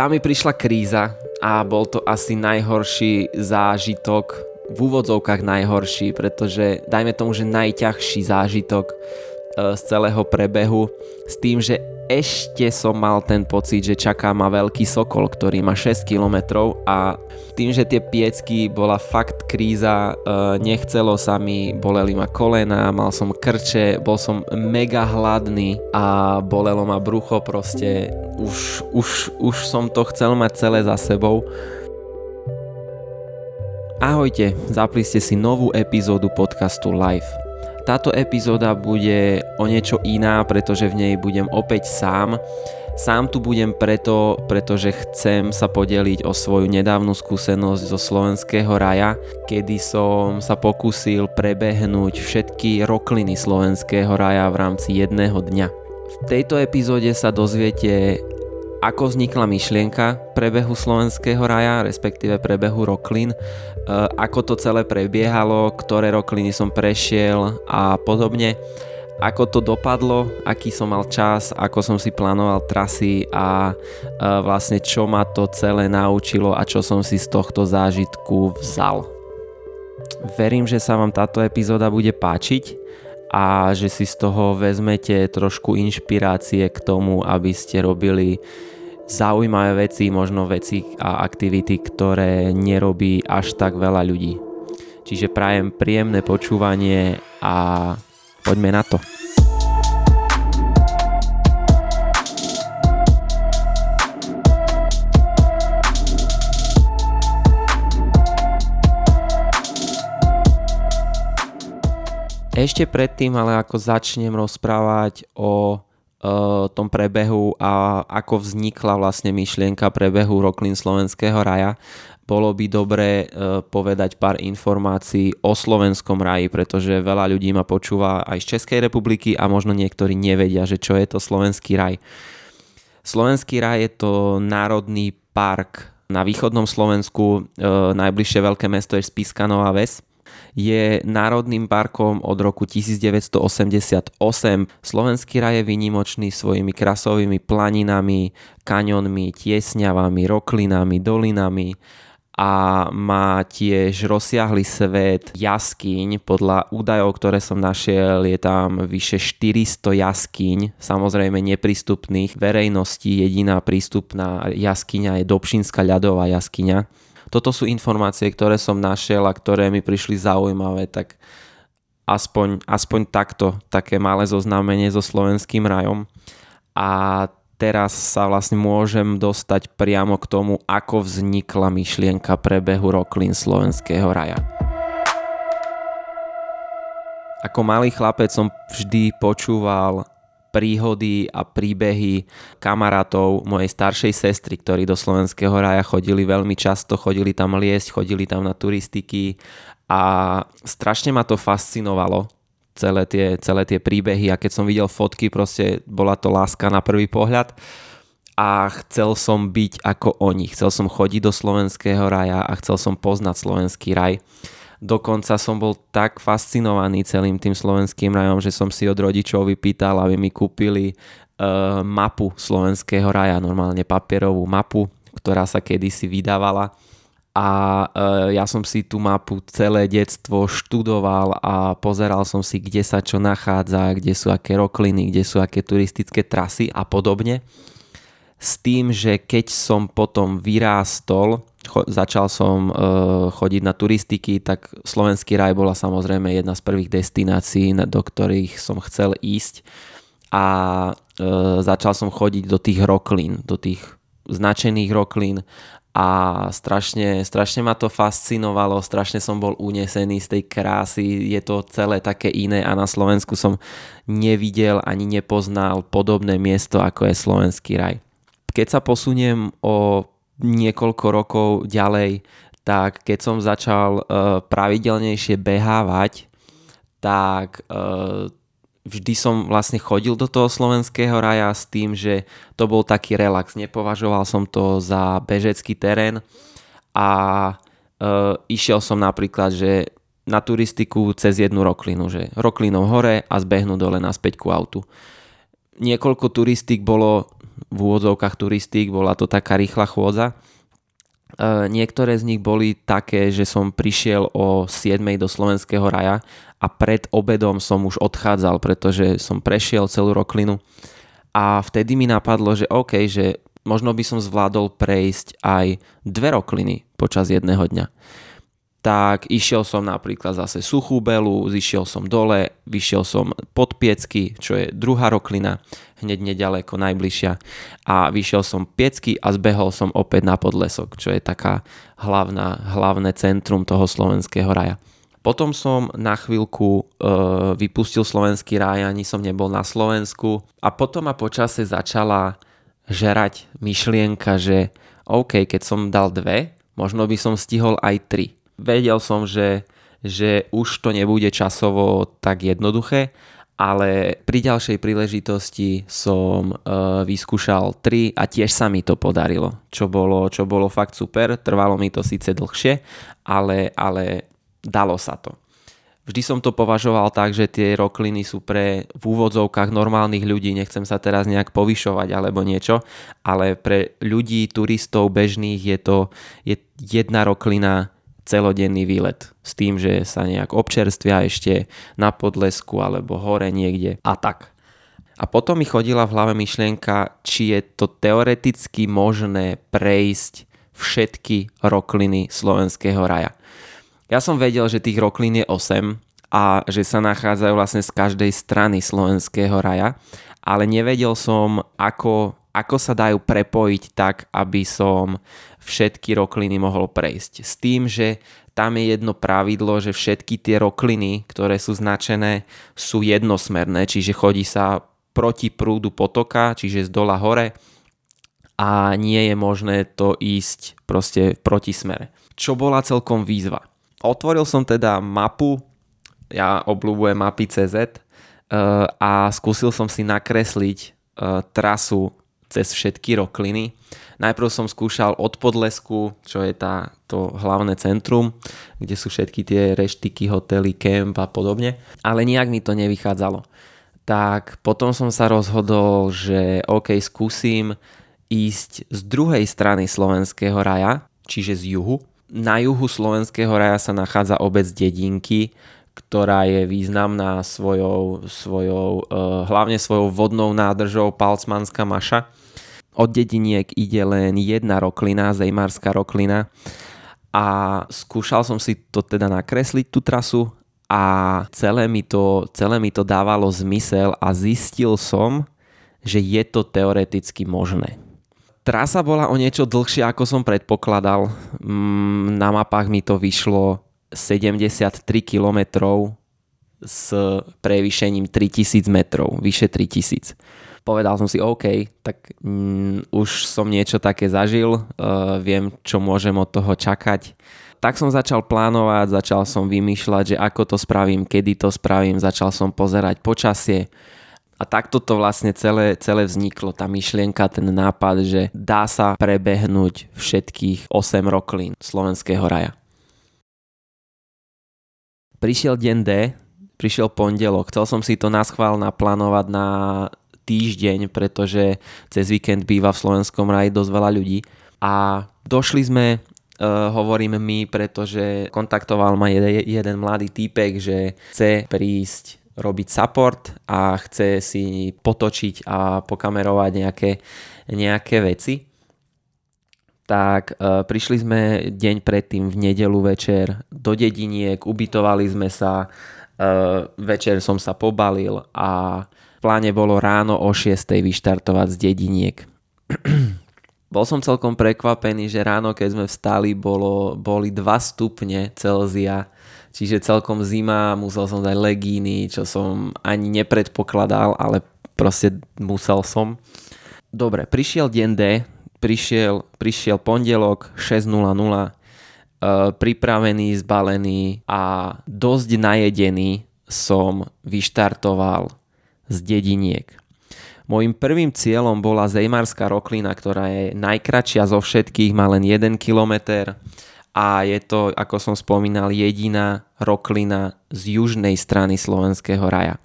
Tam mi prišla kríza a bol to asi najhorší zážitok, v úvodzovkách najhorší, pretože dajme tomu, že najťažší zážitok e, z celého prebehu s tým, že ešte som mal ten pocit, že čaká ma veľký sokol, ktorý má 6 km a tým, že tie piecky bola fakt kríza, e, nechcelo sa mi, boleli ma kolena, mal som krče, bol som mega hladný a bolelo ma brucho proste, už, už, už som to chcel mať celé za sebou. Ahojte, zapli ste si novú epizódu podcastu Live. Táto epizóda bude o niečo iná, pretože v nej budem opäť sám. Sám tu budem preto, pretože chcem sa podeliť o svoju nedávnu skúsenosť zo slovenského raja, kedy som sa pokúsil prebehnúť všetky rokliny slovenského raja v rámci jedného dňa. V tejto epizóde sa dozviete ako vznikla myšlienka prebehu slovenského raja, respektíve prebehu Roklin, e, ako to celé prebiehalo, ktoré rokliny som prešiel a podobne, ako to dopadlo, aký som mal čas, ako som si plánoval trasy? A e, vlastne čo ma to celé naučilo a čo som si z tohto zážitku vzal. Verím, že sa vám táto epizóda bude páčiť a že si z toho vezmete trošku inšpirácie k tomu, aby ste robili zaujímavé veci, možno veci a aktivity, ktoré nerobí až tak veľa ľudí. Čiže prajem príjemné počúvanie a poďme na to. Ešte predtým, ale ako začnem rozprávať o tom prebehu a ako vznikla vlastne myšlienka prebehu Roklin Slovenského raja, bolo by dobré uh, povedať pár informácií o slovenskom raji, pretože veľa ľudí ma počúva aj z Českej republiky a možno niektorí nevedia, že čo je to slovenský raj. Slovenský raj je to národný park na východnom Slovensku, uh, najbližšie veľké mesto je Spiska Nová Ves je národným parkom od roku 1988. Slovenský raj je výnimočný svojimi krasovými planinami, kaňonmi, tiesňavami, roklinami, dolinami a má tiež rozsiahly svet jaskyň. Podľa údajov, ktoré som našiel, je tam vyše 400 jaskyň, samozrejme neprístupných verejnosti. Jediná prístupná jaskyňa je Dobšinská ľadová jaskyňa toto sú informácie, ktoré som našiel a ktoré mi prišli zaujímavé, tak aspoň, aspoň takto, také malé zoznámenie so slovenským rajom. A teraz sa vlastne môžem dostať priamo k tomu, ako vznikla myšlienka prebehu Roklin slovenského raja. Ako malý chlapec som vždy počúval príhody a príbehy kamarátov mojej staršej sestry, ktorí do Slovenského raja chodili veľmi často, chodili tam liesť, chodili tam na turistiky a strašne ma to fascinovalo, celé tie, celé tie príbehy a keď som videl fotky, proste bola to láska na prvý pohľad a chcel som byť ako oni. Chcel som chodiť do Slovenského raja a chcel som poznať Slovenský raj. Dokonca som bol tak fascinovaný celým tým slovenským rajom, že som si od rodičov vypýtal, aby mi kúpili uh, mapu slovenského raja, normálne papierovú mapu, ktorá sa kedysi vydávala a uh, ja som si tú mapu celé detstvo študoval a pozeral som si, kde sa čo nachádza, kde sú aké rokliny, kde sú aké turistické trasy a podobne. S tým, že keď som potom vyrástol, cho, začal som uh, chodiť na turistiky, tak Slovenský raj bola samozrejme jedna z prvých destinácií, do ktorých som chcel ísť. A uh, začal som chodiť do tých roklín, do tých značených roklín. A strašne, strašne ma to fascinovalo, strašne som bol unesený z tej krásy, je to celé také iné a na Slovensku som nevidel ani nepoznal podobné miesto ako je Slovenský raj. Keď sa posuniem o niekoľko rokov ďalej, tak keď som začal uh, pravidelnejšie behávať, tak uh, vždy som vlastne chodil do toho slovenského raja s tým, že to bol taký relax. Nepovažoval som to za bežecký terén a uh, išiel som napríklad, že na turistiku cez jednu roklinu, že roklinou hore a zbehnú dole naspäť ku autu niekoľko turistík bolo v úvodzovkách turistík, bola to taká rýchla chôdza. E, niektoré z nich boli také, že som prišiel o 7 do Slovenského raja a pred obedom som už odchádzal, pretože som prešiel celú roklinu. A vtedy mi napadlo, že OK, že možno by som zvládol prejsť aj dve rokliny počas jedného dňa. Tak išiel som napríklad zase suchú belu, zišiel som dole, vyšiel som pod Piecky, čo je druhá roklina, hneď nedaleko, najbližšia. A vyšiel som Piecky a zbehol som opäť na Podlesok, čo je taká hlavná, hlavné centrum toho slovenského raja. Potom som na chvíľku e, vypustil slovenský raj, ani som nebol na Slovensku. A potom ma počase začala žerať myšlienka, že OK, keď som dal dve, možno by som stihol aj tri. Vedel som, že, že už to nebude časovo tak jednoduché, ale pri ďalšej príležitosti som uh, vyskúšal 3 a tiež sa mi to podarilo, čo bolo, čo bolo fakt super, trvalo mi to síce dlhšie, ale, ale dalo sa to. Vždy som to považoval tak, že tie rokliny sú pre v úvodzovkách normálnych ľudí, nechcem sa teraz nejak povyšovať alebo niečo, ale pre ľudí, turistov, bežných je to je jedna roklina celodenný výlet s tým, že sa nejak občerstvia ešte na podlesku alebo hore niekde a tak. A potom mi chodila v hlave myšlienka, či je to teoreticky možné prejsť všetky rokliny slovenského raja. Ja som vedel, že tých roklín je 8 a že sa nachádzajú vlastne z každej strany slovenského raja, ale nevedel som, ako, ako sa dajú prepojiť tak, aby som všetky rokliny mohol prejsť. S tým, že tam je jedno pravidlo, že všetky tie rokliny, ktoré sú značené, sú jednosmerné, čiže chodí sa proti prúdu potoka, čiže z dola hore a nie je možné to ísť proste v protismere. Čo bola celkom výzva. Otvoril som teda mapu, ja obľúbujem mapy CZ eh, a skúsil som si nakresliť eh, trasu cez všetky rokliny. Najprv som skúšal od Podlesku, čo je tá, to hlavné centrum, kde sú všetky tie reštiky, hotely, kemp a podobne, ale nejak mi to nevychádzalo. Tak potom som sa rozhodol, že OK, skúsim ísť z druhej strany slovenského raja, čiže z juhu. Na juhu slovenského raja sa nachádza obec Dedinky, ktorá je významná svojou, svojou uh, hlavne svojou vodnou nádržou Palcmanská maša. Od dediniek ide len jedna roklina, zejmarská roklina a skúšal som si to teda nakresliť tú trasu a celé mi to, celé mi to dávalo zmysel a zistil som, že je to teoreticky možné. Trasa bola o niečo dlhšia, ako som predpokladal. Mm, na mapách mi to vyšlo 73 km s prevýšením 3000 metrov, vyše 3000. Povedal som si, OK, tak mm, už som niečo také zažil, uh, viem, čo môžem od toho čakať. Tak som začal plánovať, začal som vymýšľať, že ako to spravím, kedy to spravím, začal som pozerať počasie, a takto to vlastne celé, celé vzniklo, tá myšlienka, ten nápad, že dá sa prebehnúť všetkých 8 roklín slovenského raja. Prišiel deň D, prišiel pondelok. Chcel som si to na schvál naplánovať na týždeň, pretože cez víkend býva v slovenskom raji dosť veľa ľudí. A došli sme, uh, hovorím my, pretože kontaktoval ma jeden, jeden mladý týpek, že chce prísť robiť support a chce si potočiť a pokamerovať nejaké, nejaké veci tak e, prišli sme deň predtým v nedelu večer do dediniek, ubytovali sme sa, e, večer som sa pobalil a v pláne bolo ráno o 6 vyštartovať z dediniek. Bol som celkom prekvapený, že ráno, keď sme vstali, bolo, boli 2 stupne Celzia, čiže celkom zima, musel som dať legíny, čo som ani nepredpokladal, ale proste musel som. Dobre, prišiel deň D, prišiel, prišiel pondelok 6.00, uh, pripravený, zbalený a dosť najedený som vyštartoval z dediniek. Mojím prvým cieľom bola Zejmarská roklina, ktorá je najkračšia zo všetkých, má len 1 km a je to, ako som spomínal, jediná roklina z južnej strany slovenského raja.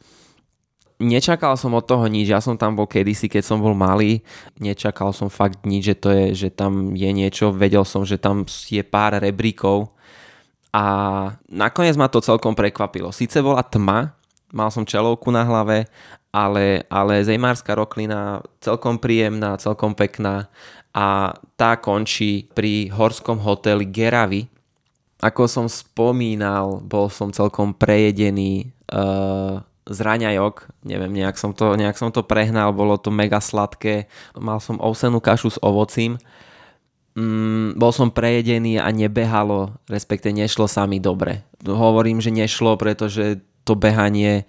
Nečakal som od toho nič, ja som tam bol kedysi, keď som bol malý, nečakal som fakt nič, že to je, že tam je niečo, vedel som, že tam je pár rebríkov. A nakoniec ma to celkom prekvapilo. Sice bola tma, mal som čelovku na hlave, ale, ale zejmárska roklina celkom príjemná, celkom pekná. A tá končí pri horskom hoteli Geravy. Ako som spomínal, bol som celkom prejedený uh, z raňajok, neviem, nejak som, to, nejak som to prehnal, bolo to mega sladké, mal som ovsenú kašu s ovocím, mm, bol som prejedený a nebehalo, respektive nešlo sa mi dobre. Hovorím, že nešlo, pretože to behanie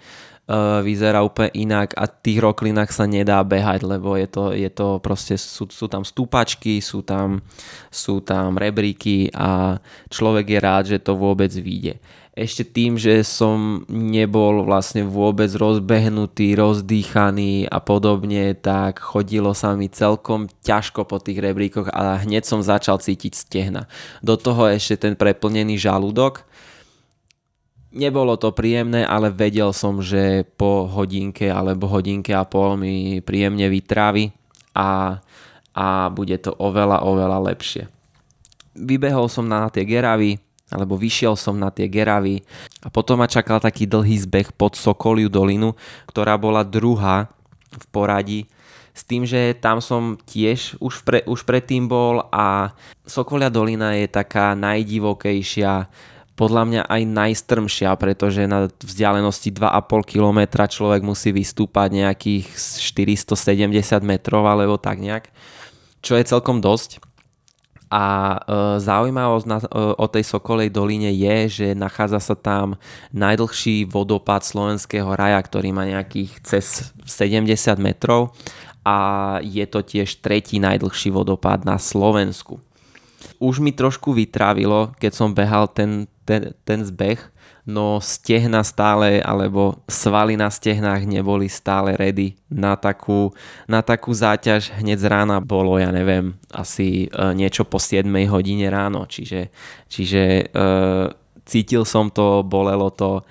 uh, vyzerá úplne inak a v tých roklinách sa nedá behať, lebo je to, je to proste, sú, sú tam stúpačky, sú tam, sú tam rebríky a človek je rád, že to vôbec vyjde ešte tým, že som nebol vlastne vôbec rozbehnutý, rozdýchaný a podobne, tak chodilo sa mi celkom ťažko po tých rebríkoch a hneď som začal cítiť stehna. Do toho ešte ten preplnený žalúdok. Nebolo to príjemné, ale vedel som, že po hodinke alebo hodinke a pol mi príjemne vytrávi a, a bude to oveľa, oveľa lepšie. Vybehol som na tie geravy, alebo vyšiel som na tie geravy a potom ma čakal taký dlhý zbeh pod Sokoliu dolinu, ktorá bola druhá v poradí. S tým, že tam som tiež už, pre, už predtým bol a Sokolia dolina je taká najdivokejšia, podľa mňa aj najstrmšia, pretože na vzdialenosti 2,5 km človek musí vystúpať nejakých 470 metrov alebo tak nejak, čo je celkom dosť a e, zaujímavosť na, e, o tej Sokolej doline je, že nachádza sa tam najdlhší vodopád slovenského raja, ktorý má nejakých cez 70 metrov a je to tiež tretí najdlhší vodopád na Slovensku. Už mi trošku vytrávilo, keď som behal ten, ten, ten zbeh, no stehna stále, alebo svaly na stehnách neboli stále ready na takú, na takú záťaž. Hneď z rána bolo, ja neviem, asi e, niečo po 7 hodine ráno, čiže, čiže e, cítil som to, bolelo to,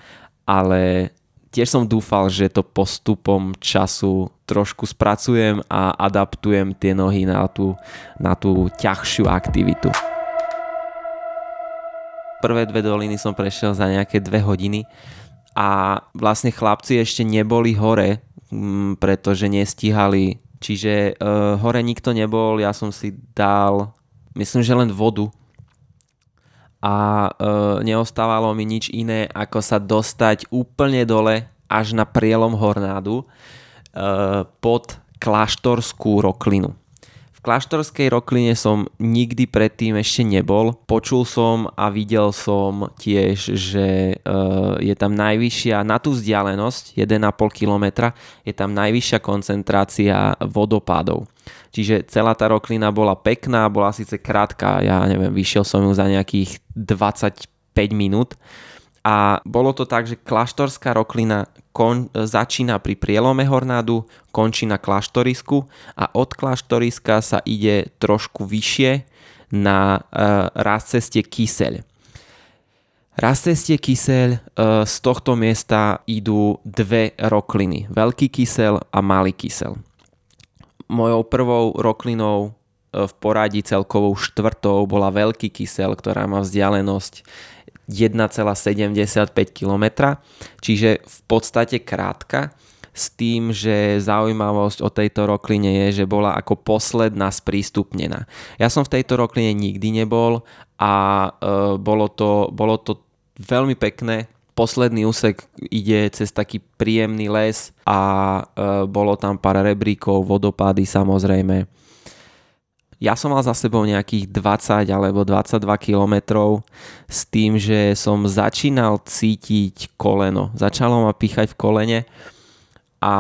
ale tiež som dúfal, že to postupom času trošku spracujem a adaptujem tie nohy na tú, na tú ťažšiu aktivitu prvé dve doliny som prešiel za nejaké dve hodiny a vlastne chlapci ešte neboli hore, mm, pretože nestíhali. Čiže uh, hore nikto nebol, ja som si dal, myslím, že len vodu a uh, neostávalo mi nič iné, ako sa dostať úplne dole až na prielom Hornádu uh, pod kláštorskú roklinu kláštorskej rokline som nikdy predtým ešte nebol. Počul som a videl som tiež, že e, je tam najvyššia, na tú vzdialenosť 1,5 km, je tam najvyššia koncentrácia vodopádov. Čiže celá tá roklina bola pekná, bola síce krátka, ja neviem, vyšiel som ju za nejakých 25 minút a bolo to tak, že kláštorská roklina kon, začína pri prielome Hornádu, končí na kláštorisku a od kláštoriska sa ide trošku vyššie na uh, raz ceste Kyseľ. Ceste Kyseľ uh, z tohto miesta idú dve rokliny. Veľký kysel a malý kysel. Mojou prvou roklinou uh, v poradí celkovou štvrtou bola Veľký kysel, ktorá má vzdialenosť 1,75 km, čiže v podstate krátka s tým, že zaujímavosť o tejto rokline je, že bola ako posledná sprístupnená. Ja som v tejto rokline nikdy nebol a e, bolo, to, bolo to veľmi pekné. Posledný úsek ide cez taký príjemný les a e, bolo tam pár rebríkov, vodopády samozrejme ja som mal za sebou nejakých 20 alebo 22 kilometrov s tým, že som začínal cítiť koleno. Začalo ma píchať v kolene a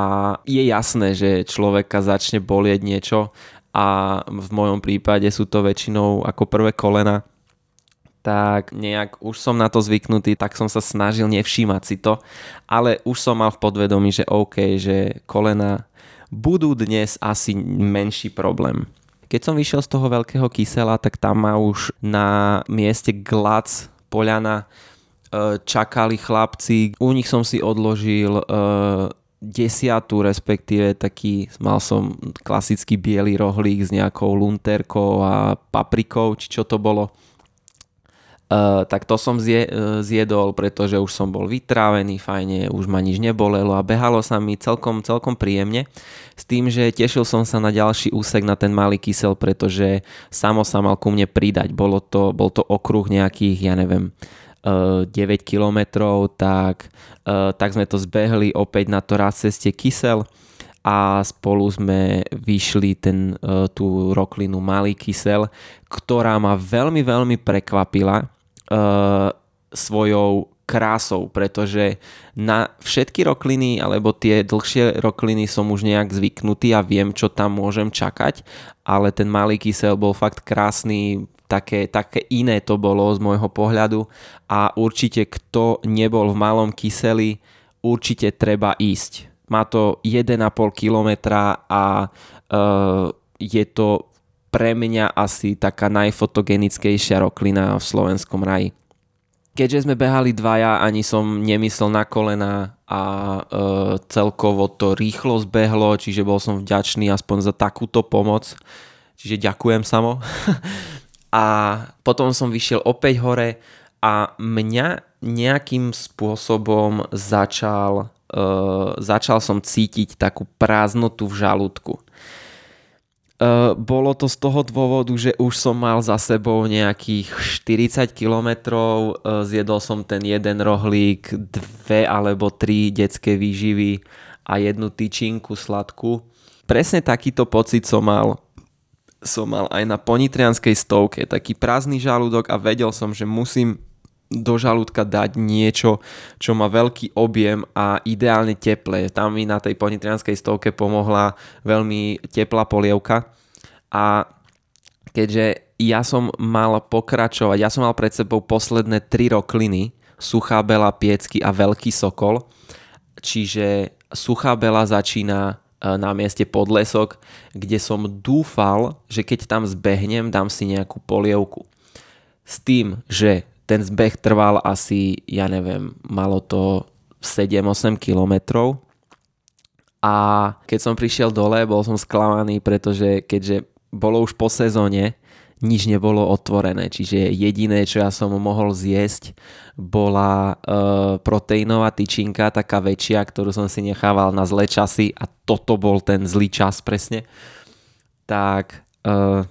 je jasné, že človeka začne bolieť niečo a v mojom prípade sú to väčšinou ako prvé kolena tak nejak už som na to zvyknutý, tak som sa snažil nevšímať si to, ale už som mal v podvedomí, že OK, že kolena budú dnes asi menší problém. Keď som vyšiel z toho veľkého kysela, tak tam ma už na mieste Glac, Poľana, e, čakali chlapci. U nich som si odložil e, desiatu, respektíve taký, mal som klasický biely rohlík s nejakou lunterkou a paprikou, či čo to bolo. Uh, tak to som zje, uh, zjedol, pretože už som bol vytrávený, fajne, už ma nič nebolelo a behalo sa mi celkom, celkom príjemne. S tým, že tešil som sa na ďalší úsek na ten malý kysel, pretože samo sa mal ku mne pridať. Bolo to, bol to okruh nejakých, ja neviem, 9 kilometrov, tak, tak sme to zbehli opäť na to raz ceste kysel a spolu sme vyšli ten, tú roklinu Malý kysel, ktorá ma veľmi, veľmi prekvapila uh, svojou krásou, pretože na všetky rokliny alebo tie dlhšie rokliny som už nejak zvyknutý a viem, čo tam môžem čakať, ale ten malý kysel bol fakt krásny, také, také iné to bolo z môjho pohľadu a určite kto nebol v malom kyseli, určite treba ísť. Má to 1,5 kilometra a uh, je to pre mňa asi taká najfotogenickejšia roklina v slovenskom raji. Keďže sme behali dvaja, ani som nemyslel na kolena a e, celkovo to rýchlo zbehlo, čiže bol som vďačný aspoň za takúto pomoc. Čiže ďakujem samo. A potom som vyšiel opäť hore a mňa nejakým spôsobom začal, uh, začal som cítiť takú prázdnotu v žalúdku. Uh, bolo to z toho dôvodu, že už som mal za sebou nejakých 40 kilometrov, uh, zjedol som ten jeden rohlík, dve alebo tri detské výživy a jednu tyčinku sladkú. Presne takýto pocit som mal som mal aj na ponitrianskej stovke taký prázdny žalúdok a vedel som, že musím do žalúdka dať niečo, čo má veľký objem a ideálne teplé. Tam mi na tej ponitrianskej stovke pomohla veľmi teplá polievka a keďže ja som mal pokračovať, ja som mal pred sebou posledné tri rokliny, Suchá Bela, Piecky a Veľký Sokol, čiže Suchá Bela začína E, na mieste podlesok, kde som dúfal, že keď tam zbehnem, dám si nejakú polievku. S tým, že ten zbeh trval asi, ja neviem, malo to 7-8 kilometrov. A keď som prišiel dole, bol som sklamaný, pretože keďže bolo už po sezóne, nič nebolo otvorené, čiže jediné, čo ja som mohol zjesť, bola uh, proteínová tyčinka, taká väčšia, ktorú som si nechával na zlé časy. A toto bol ten zlý čas presne. Tak uh,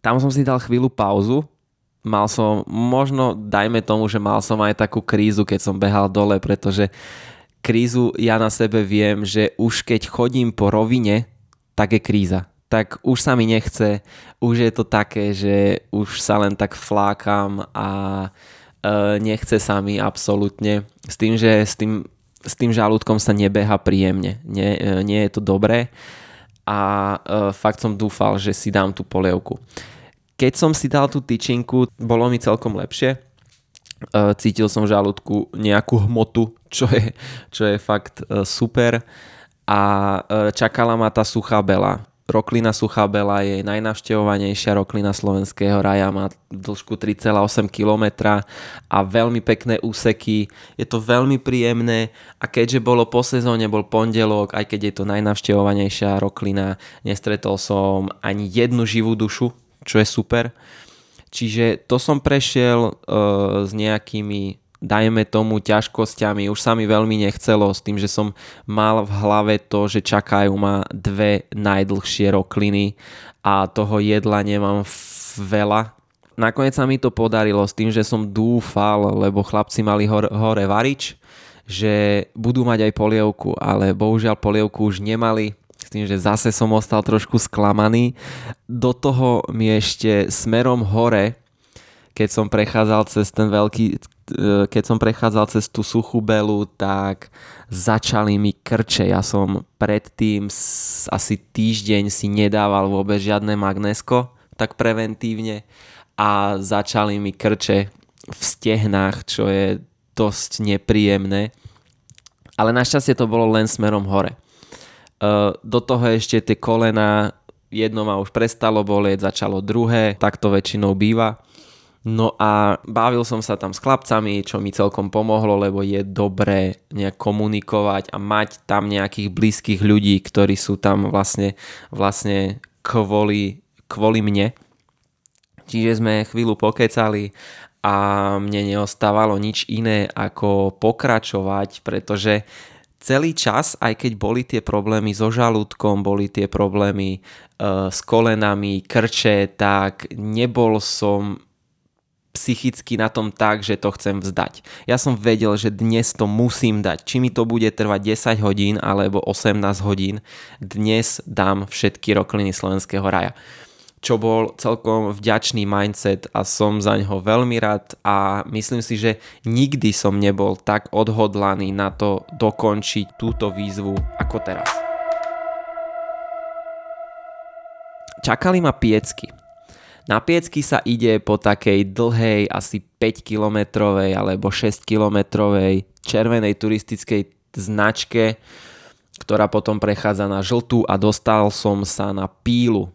tam som si dal chvíľu pauzu, mal som, možno dajme tomu, že mal som aj takú krízu, keď som behal dole, pretože krízu ja na sebe viem, že už keď chodím po rovine, tak je kríza tak už sa mi nechce, už je to také, že už sa len tak flákam a e, nechce sa mi absolútne. S tým, že s tým, s tým žalúdkom sa nebeha príjemne. Nie, e, nie je to dobré a e, fakt som dúfal, že si dám tú polievku. Keď som si dal tú tyčinku, bolo mi celkom lepšie. E, cítil som v žalúdku nejakú hmotu, čo je, čo je fakt e, super a e, čakala ma tá suchá bela Roklina Suchá Bela je najnavštevovanejšia roklina slovenského raja, má dĺžku 3,8 km a veľmi pekné úseky. Je to veľmi príjemné a keďže bolo po sezóne, bol pondelok, aj keď je to najnavštevovanejšia roklina, nestretol som ani jednu živú dušu, čo je super. Čiže to som prešiel uh, s nejakými dajme tomu ťažkosťami, už sa mi veľmi nechcelo s tým, že som mal v hlave to, že čakajú ma dve najdlhšie rokliny a toho jedla nemám veľa. Nakoniec sa mi to podarilo s tým, že som dúfal, lebo chlapci mali hore, hore varič, že budú mať aj polievku, ale bohužiaľ polievku už nemali, tým, že zase som ostal trošku sklamaný. Do toho mi ešte smerom hore keď som prechádzal cez ten veľký, e, keď som prechádzal cez tú suchú belu, tak začali mi krče. Ja som predtým asi týždeň si nedával vôbec žiadne magnesko, tak preventívne a začali mi krče v stehnách, čo je dosť nepríjemné. Ale našťastie to bolo len smerom hore. E, do toho ešte tie kolena, jedno ma už prestalo bolieť, začalo druhé, tak to väčšinou býva No a bavil som sa tam s chlapcami, čo mi celkom pomohlo, lebo je dobré nejak komunikovať a mať tam nejakých blízkych ľudí, ktorí sú tam vlastne, vlastne kvôli, kvôli mne. Čiže sme chvíľu pokecali a mne neostávalo nič iné ako pokračovať, pretože celý čas, aj keď boli tie problémy so žalúdkom, boli tie problémy e, s kolenami, krče, tak nebol som psychicky na tom tak, že to chcem vzdať. Ja som vedel, že dnes to musím dať. Či mi to bude trvať 10 hodín alebo 18 hodín, dnes dám všetky rokliny Slovenského raja čo bol celkom vďačný mindset a som za ňo veľmi rád a myslím si, že nikdy som nebol tak odhodlaný na to dokončiť túto výzvu ako teraz. Čakali ma piecky. Na piecky sa ide po takej dlhej, asi 5 kilometrovej alebo 6 kilometrovej červenej turistickej značke, ktorá potom prechádza na žltú a dostal som sa na pílu.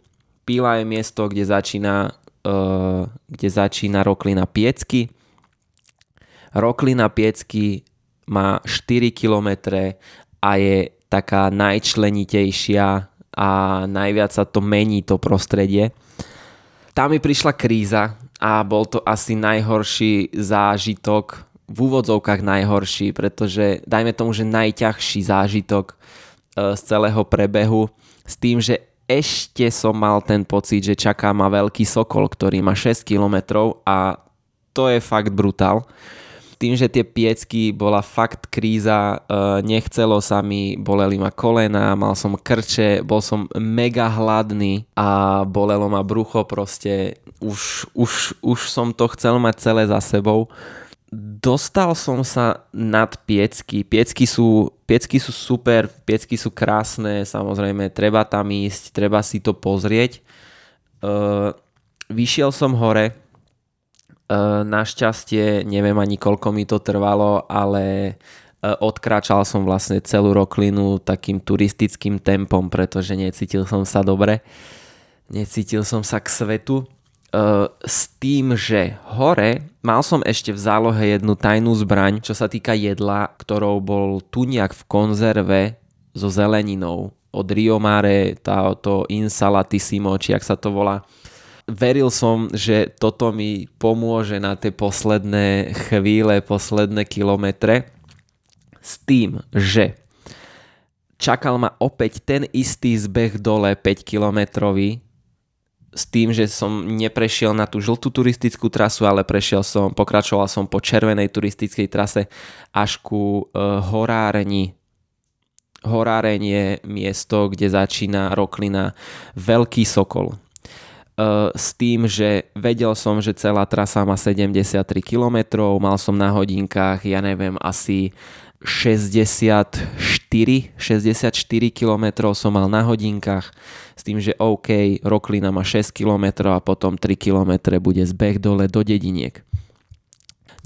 Píla je miesto, kde začína, uh, kde začína roklina Piecky. Roklina Piecky má 4 km a je taká najčlenitejšia a najviac sa to mení to prostredie tam mi prišla kríza a bol to asi najhorší zážitok, v úvodzovkách najhorší, pretože dajme tomu, že najťažší zážitok e, z celého prebehu s tým, že ešte som mal ten pocit, že čaká ma veľký sokol, ktorý má 6 km a to je fakt brutál tým, že tie piecky bola fakt kríza, e, nechcelo sa mi, boleli ma kolena, mal som krče, bol som mega hladný a bolelo ma brucho proste, už, už, už som to chcel mať celé za sebou. Dostal som sa nad piecky. Piecky sú, piecky sú super, piecky sú krásne, samozrejme, treba tam ísť, treba si to pozrieť. Uh, vyšiel som hore, Eh, našťastie, neviem ani koľko mi to trvalo, ale eh, odkráčal som vlastne celú roklinu takým turistickým tempom, pretože necítil som sa dobre. Necítil som sa k svetu. S tým, že hore mal som ešte v zálohe jednu tajnú zbraň, čo sa týka jedla, ktorou bol tuniak v konzerve so zeleninou od Rio Mare, to Insalatissimo, či ak sa to volá. Veril som, že toto mi pomôže na tie posledné chvíle, posledné kilometre. S tým, že čakal ma opäť ten istý zbeh dole 5 kilometrový s tým, že som neprešiel na tú žltú turistickú trasu, ale prešiel som, pokračoval som po červenej turistickej trase až ku uh, Horárni. Horáreň je miesto, kde začína roklina Veľký Sokol uh, s tým, že vedel som, že celá trasa má 73 km, mal som na hodinkách, ja neviem, asi 64, 64 km som mal na hodinkách s tým, že OK, Roklina má 6 km a potom 3 km bude zbeh dole do dediniek.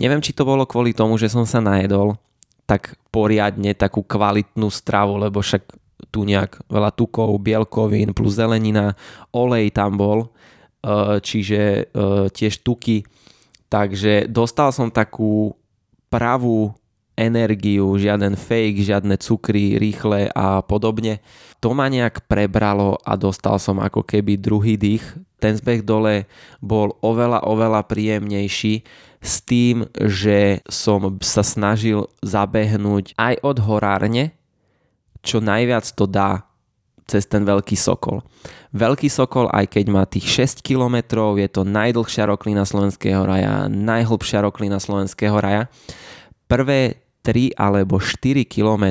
Neviem, či to bolo kvôli tomu, že som sa najedol tak poriadne takú kvalitnú stravu, lebo však tu nejak veľa tukov, bielkovín plus zelenina, olej tam bol, Eh, čiže eh, tiež tuky. Takže dostal som takú pravú energiu, žiaden fake, žiadne cukry, rýchle a podobne. To ma nejak prebralo a dostal som ako keby druhý dých. Ten zbeh dole bol oveľa, oveľa príjemnejší s tým, že som sa snažil zabehnúť aj od horárne, čo najviac to dá cez ten Veľký Sokol. Veľký Sokol, aj keď má tých 6 km, je to najdlhšia roklina Slovenského raja, najhlbšia roklina Slovenského raja. Prvé 3 alebo 4 km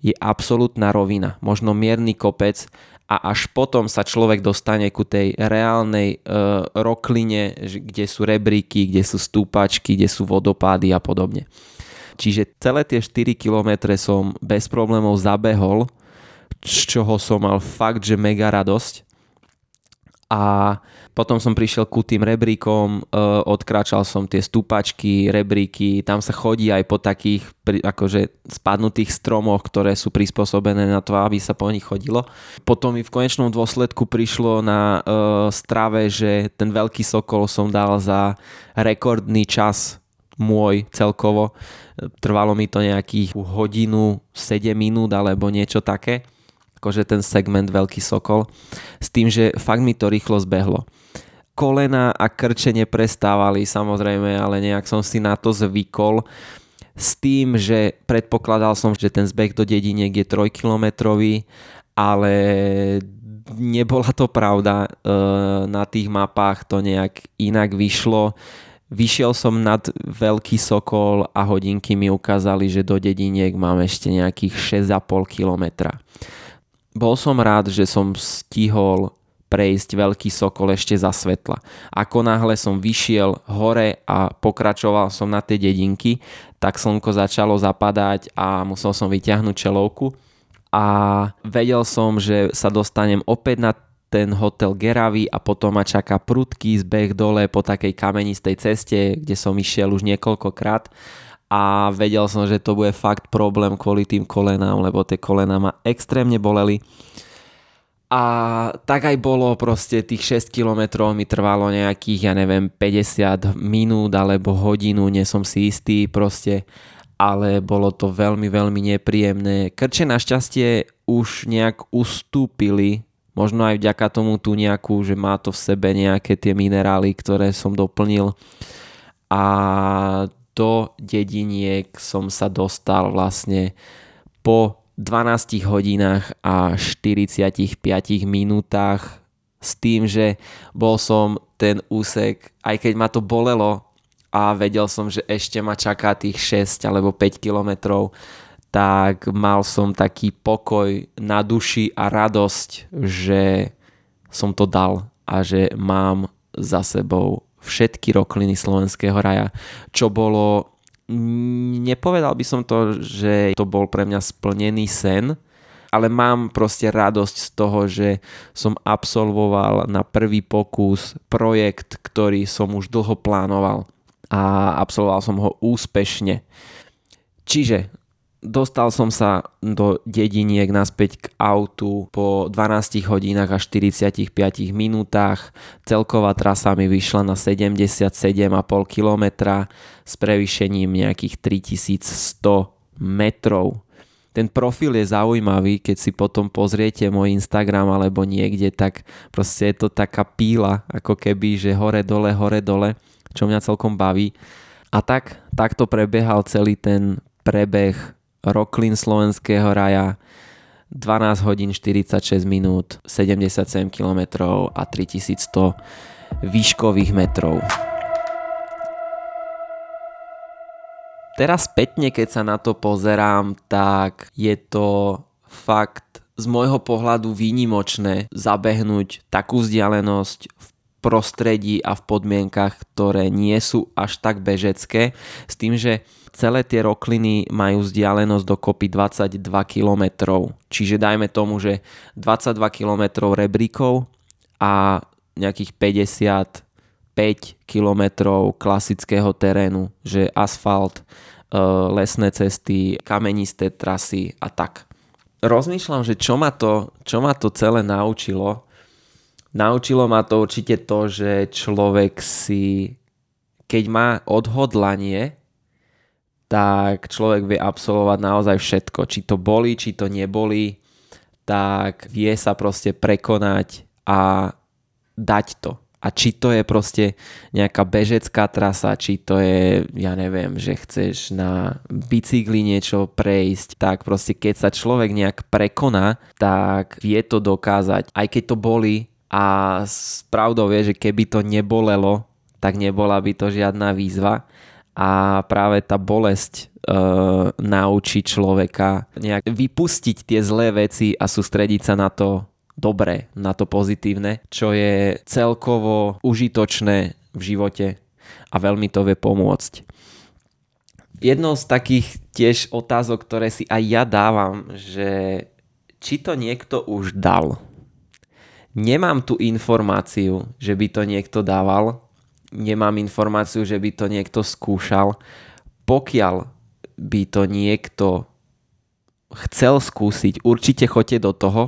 je absolútna rovina, možno mierny kopec a až potom sa človek dostane ku tej reálnej e, rokline, kde sú rebríky, kde sú stúpačky, kde sú vodopády a podobne. Čiže celé tie 4 km som bez problémov zabehol z čoho som mal fakt, že mega radosť. A potom som prišiel ku tým rebríkom, e, odkráčal som tie stupačky, rebríky, tam sa chodí aj po takých akože spadnutých stromoch, ktoré sú prispôsobené na to, aby sa po nich chodilo. Potom mi v konečnom dôsledku prišlo na e, strave, že ten veľký sokol som dal za rekordný čas môj celkovo. Trvalo mi to nejakých hodinu, 7 minút alebo niečo také akože ten segment Veľký Sokol, s tým, že fakt mi to rýchlo zbehlo. Kolena a krče neprestávali samozrejme, ale nejak som si na to zvykol s tým, že predpokladal som, že ten zbeh do dediniek je trojkilometrový, ale nebola to pravda. E, na tých mapách to nejak inak vyšlo. Vyšiel som nad Veľký Sokol a hodinky mi ukázali, že do dediniek mám ešte nejakých 6,5 kilometra. Bol som rád, že som stihol prejsť veľký sokol ešte za svetla. Ako náhle som vyšiel hore a pokračoval som na tie dedinky, tak slnko začalo zapadať a musel som vyťahnuť čelovku a vedel som, že sa dostanem opäť na ten hotel Geravy a potom ma čaká prudký zbeh dole po takej kamenistej ceste, kde som išiel už niekoľkokrát a vedel som, že to bude fakt problém kvôli tým kolenám, lebo tie kolená ma extrémne boleli. A tak aj bolo, proste tých 6 km mi trvalo nejakých, ja neviem, 50 minút alebo hodinu, nie som si istý proste, ale bolo to veľmi, veľmi nepríjemné. Krče našťastie už nejak ustúpili, možno aj vďaka tomu tu nejakú, že má to v sebe nejaké tie minerály, ktoré som doplnil a do dediniek som sa dostal vlastne po 12 hodinách a 45 minútach s tým, že bol som ten úsek, aj keď ma to bolelo a vedel som, že ešte ma čaká tých 6 alebo 5 kilometrov, tak mal som taký pokoj na duši a radosť, že som to dal a že mám za sebou všetky rokliny slovenského raja, čo bolo nepovedal by som to, že to bol pre mňa splnený sen, ale mám proste radosť z toho, že som absolvoval na prvý pokus projekt, ktorý som už dlho plánoval a absolvoval som ho úspešne. Čiže Dostal som sa do dediniek naspäť k autu po 12 hodinách a 45 minútach. Celková trasa mi vyšla na 77,5 km s prevýšením nejakých 3100 metrov. Ten profil je zaujímavý, keď si potom pozriete môj Instagram alebo niekde, tak proste je to taká píla, ako keby, že hore dole, hore dole, čo mňa celkom baví. A tak, takto prebiehal celý ten prebeh Rocklin slovenského raja 12 hodín 46 minút, 77 km a 3100 výškových metrov. Teraz spätne, keď sa na to pozerám, tak je to fakt z môjho pohľadu výnimočné zabehnúť takú vzdialenosť v prostredí a v podmienkach, ktoré nie sú až tak bežecké, s tým, že celé tie rokliny majú vzdialenosť dokopy 22 km. Čiže dajme tomu, že 22 km rebríkov a nejakých 55 km klasického terénu, že asfalt, e, lesné cesty, kamenisté trasy a tak. Rozmýšľam, že čo ma to, čo ma to celé naučilo. Naučilo ma to určite to, že človek si, keď má odhodlanie, tak človek vie absolvovať naozaj všetko. Či to boli, či to neboli, tak vie sa proste prekonať a dať to. A či to je proste nejaká bežecká trasa, či to je, ja neviem, že chceš na bicykli niečo prejsť, tak proste keď sa človek nejak prekoná, tak vie to dokázať. Aj keď to boli a s pravdou je, že keby to nebolelo, tak nebola by to žiadna výzva a práve tá bolesť e, naučí človeka nejak vypustiť tie zlé veci a sústrediť sa na to dobré, na to pozitívne, čo je celkovo užitočné v živote a veľmi to vie pomôcť. Jednou z takých tiež otázok, ktoré si aj ja dávam, že či to niekto už dal. Nemám tu informáciu, že by to niekto dával, nemám informáciu, že by to niekto skúšal. Pokiaľ by to niekto chcel skúsiť, určite choďte do toho.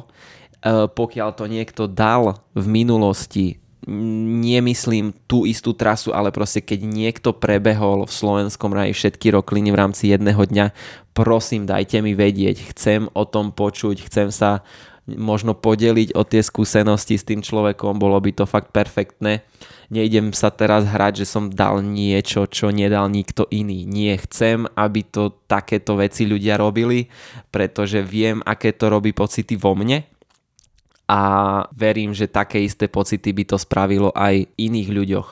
E, pokiaľ to niekto dal v minulosti, nemyslím tú istú trasu, ale proste keď niekto prebehol v slovenskom raji všetky rokliny v rámci jedného dňa, prosím dajte mi vedieť, chcem o tom počuť, chcem sa možno podeliť o tie skúsenosti s tým človekom, bolo by to fakt perfektné. Nejdem sa teraz hrať, že som dal niečo, čo nedal nikto iný. Nie, chcem, aby to takéto veci ľudia robili, pretože viem, aké to robí pocity vo mne a verím, že také isté pocity by to spravilo aj iných ľuďoch,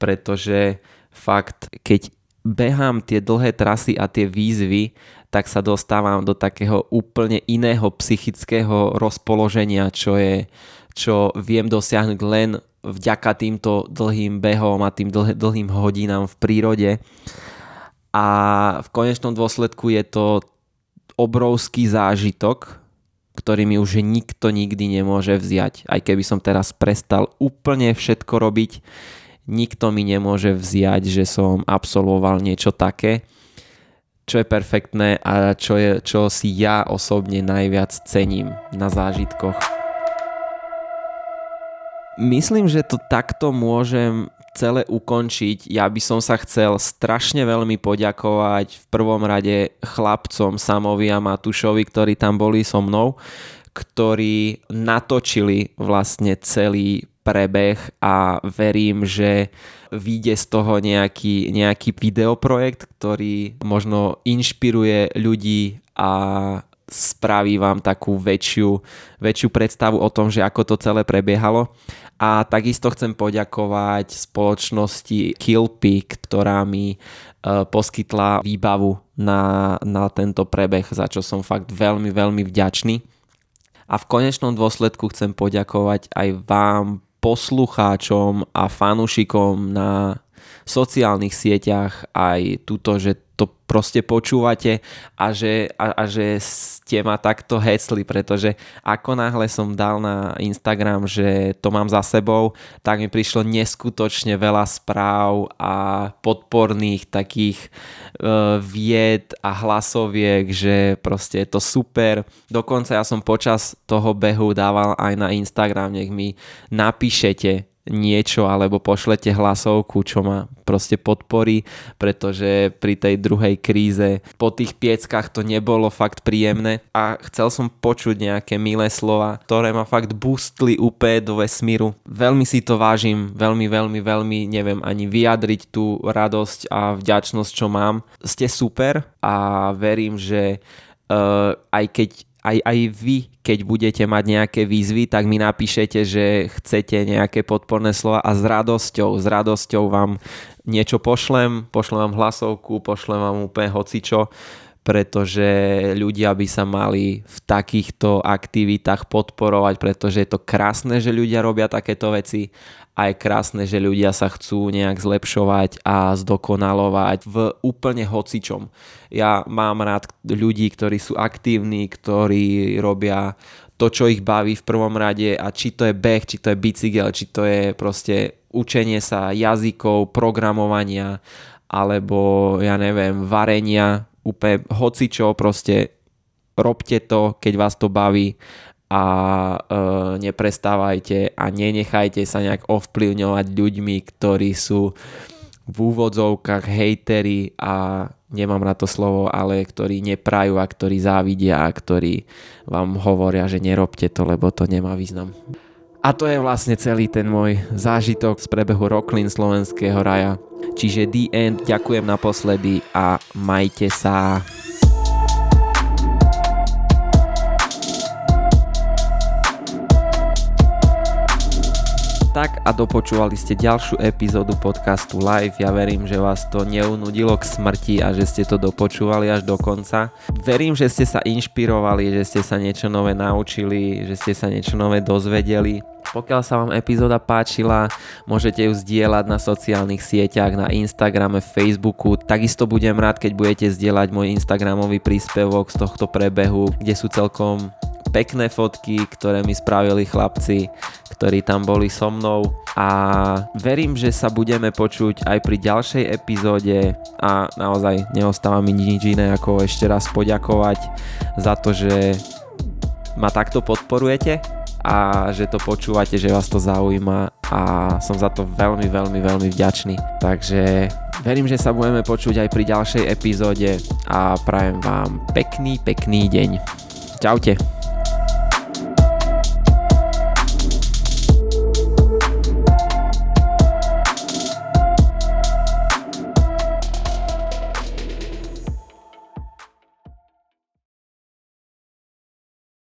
pretože fakt, keď behám tie dlhé trasy a tie výzvy, tak sa dostávam do takého úplne iného psychického rozpoloženia, čo je, čo viem dosiahnuť len vďaka týmto dlhým behom a tým dlh- dlhým hodinám v prírode. A v konečnom dôsledku je to obrovský zážitok, ktorý mi už nikto nikdy nemôže vziať. Aj keby som teraz prestal úplne všetko robiť, nikto mi nemôže vziať, že som absolvoval niečo také čo je perfektné a čo, je, čo si ja osobne najviac cením na zážitkoch. Myslím, že to takto môžem celé ukončiť. Ja by som sa chcel strašne veľmi poďakovať v prvom rade chlapcom Samovi a Matušovi, ktorí tam boli so mnou, ktorí natočili vlastne celý prebeh a verím, že vyjde z toho nejaký, nejaký videoprojekt, ktorý možno inšpiruje ľudí a spraví vám takú väčšiu, väčšiu predstavu o tom, že ako to celé prebiehalo. A takisto chcem poďakovať spoločnosti Killpick, ktorá mi e, poskytla výbavu na, na tento prebeh, za čo som fakt veľmi, veľmi vďačný. A v konečnom dôsledku chcem poďakovať aj vám, poslucháčom a fanúšikom na sociálnych sieťach aj túto, že to proste počúvate a že, a, a že ste ma takto hecli, pretože ako náhle som dal na Instagram, že to mám za sebou, tak mi prišlo neskutočne veľa správ a podporných takých uh, vied a hlasoviek, že proste je to super. Dokonca ja som počas toho behu dával aj na Instagram, nech mi napíšete, niečo alebo pošlete hlasovku, čo ma proste podporí, pretože pri tej druhej kríze po tých pieckach to nebolo fakt príjemné a chcel som počuť nejaké milé slova, ktoré ma fakt boostli úplne do vesmíru. Veľmi si to vážim, veľmi, veľmi, veľmi neviem ani vyjadriť tú radosť a vďačnosť, čo mám. Ste super a verím, že uh, aj keď aj, aj vy, keď budete mať nejaké výzvy, tak mi napíšete, že chcete nejaké podporné slova a s radosťou, s radosťou vám niečo pošlem, pošlem vám hlasovku, pošlem vám úplne hocičo, pretože ľudia by sa mali v takýchto aktivitách podporovať, pretože je to krásne, že ľudia robia takéto veci. A je krásne, že ľudia sa chcú nejak zlepšovať a zdokonalovať v úplne hocičom. Ja mám rád ľudí, ktorí sú aktívni, ktorí robia to, čo ich baví v prvom rade. A či to je beh, či to je bicykel, či to je proste učenie sa jazykov, programovania alebo ja neviem, varenia, úplne hocičo, proste robte to, keď vás to baví a e, neprestávajte a nenechajte sa nejak ovplyvňovať ľuďmi, ktorí sú v úvodzovkách hejteri a nemám na to slovo, ale ktorí neprajú a ktorí závidia a ktorí vám hovoria, že nerobte to, lebo to nemá význam. A to je vlastne celý ten môj zážitok z prebehu Rocklin slovenského raja. Čiže The End, ďakujem naposledy a majte sa. Tak a dopočúvali ste ďalšiu epizódu podcastu Live. Ja verím, že vás to neunudilo k smrti a že ste to dopočúvali až do konca. Verím, že ste sa inšpirovali, že ste sa niečo nové naučili, že ste sa niečo nové dozvedeli. Pokiaľ sa vám epizóda páčila, môžete ju zdieľať na sociálnych sieťach, na Instagrame, Facebooku. Takisto budem rád, keď budete zdieľať môj Instagramový príspevok z tohto prebehu, kde sú celkom pekné fotky, ktoré mi spravili chlapci, ktorí tam boli so mnou. A verím, že sa budeme počuť aj pri ďalšej epizóde. A naozaj neostáva mi nič iné ako ešte raz poďakovať za to, že ma takto podporujete a že to počúvate, že vás to zaujíma a som za to veľmi, veľmi, veľmi vďačný. Takže verím, že sa budeme počuť aj pri ďalšej epizóde a prajem vám pekný, pekný deň. Čaute.